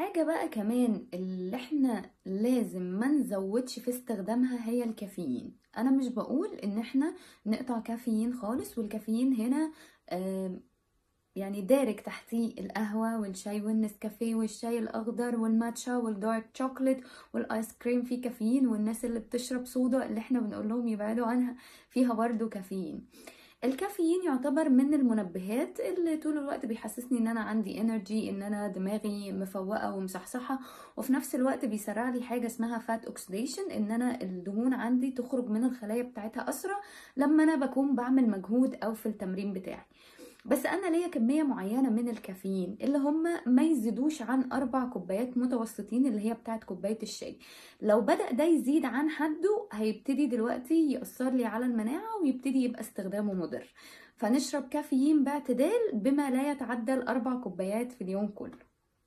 حاجة بقى كمان اللي إحنا لازم ما نزودش في استخدامها هي الكافيين. أنا مش بقول إن إحنا نقطع كافيين خالص والكافيين هنا يعني دارج تحتيه القهوة والشاي والنسكافيه والشاي الأخضر والماتشا وال dark chocolate والآيس كريم فيه كافيين والناس اللي بتشرب صودا اللي إحنا بنقول لهم يبعدوا عنها فيها برضو كافيين. الكافيين يعتبر من المنبهات اللي طول الوقت بيحسسني إن أنا عندي energy إن أنا دماغي مفوقة ومصحصحه وفي نفس الوقت بيسرع لي حاجة اسمها fat oxidation إن أنا الدهون عندي تخرج من الخلايا بتاعتها أسرع لما أنا بكون بعمل مجهود أو في التمرين بتاعي. بس أنا ليا كمية معينة من الكافيين اللي هم ما يزيدوش عن أربع كوبايات متوسطين اللي هي بتاعت كوباية الشاي. لو بدأ ده يزيد عن حده هيبتدي دلوقتي يأثر لي على المناعة ويبتدي يبقى استخدامه مضر. فنشرب كافيين باعتدال بما لا يتعدى الأربع كوبايات في اليوم كله.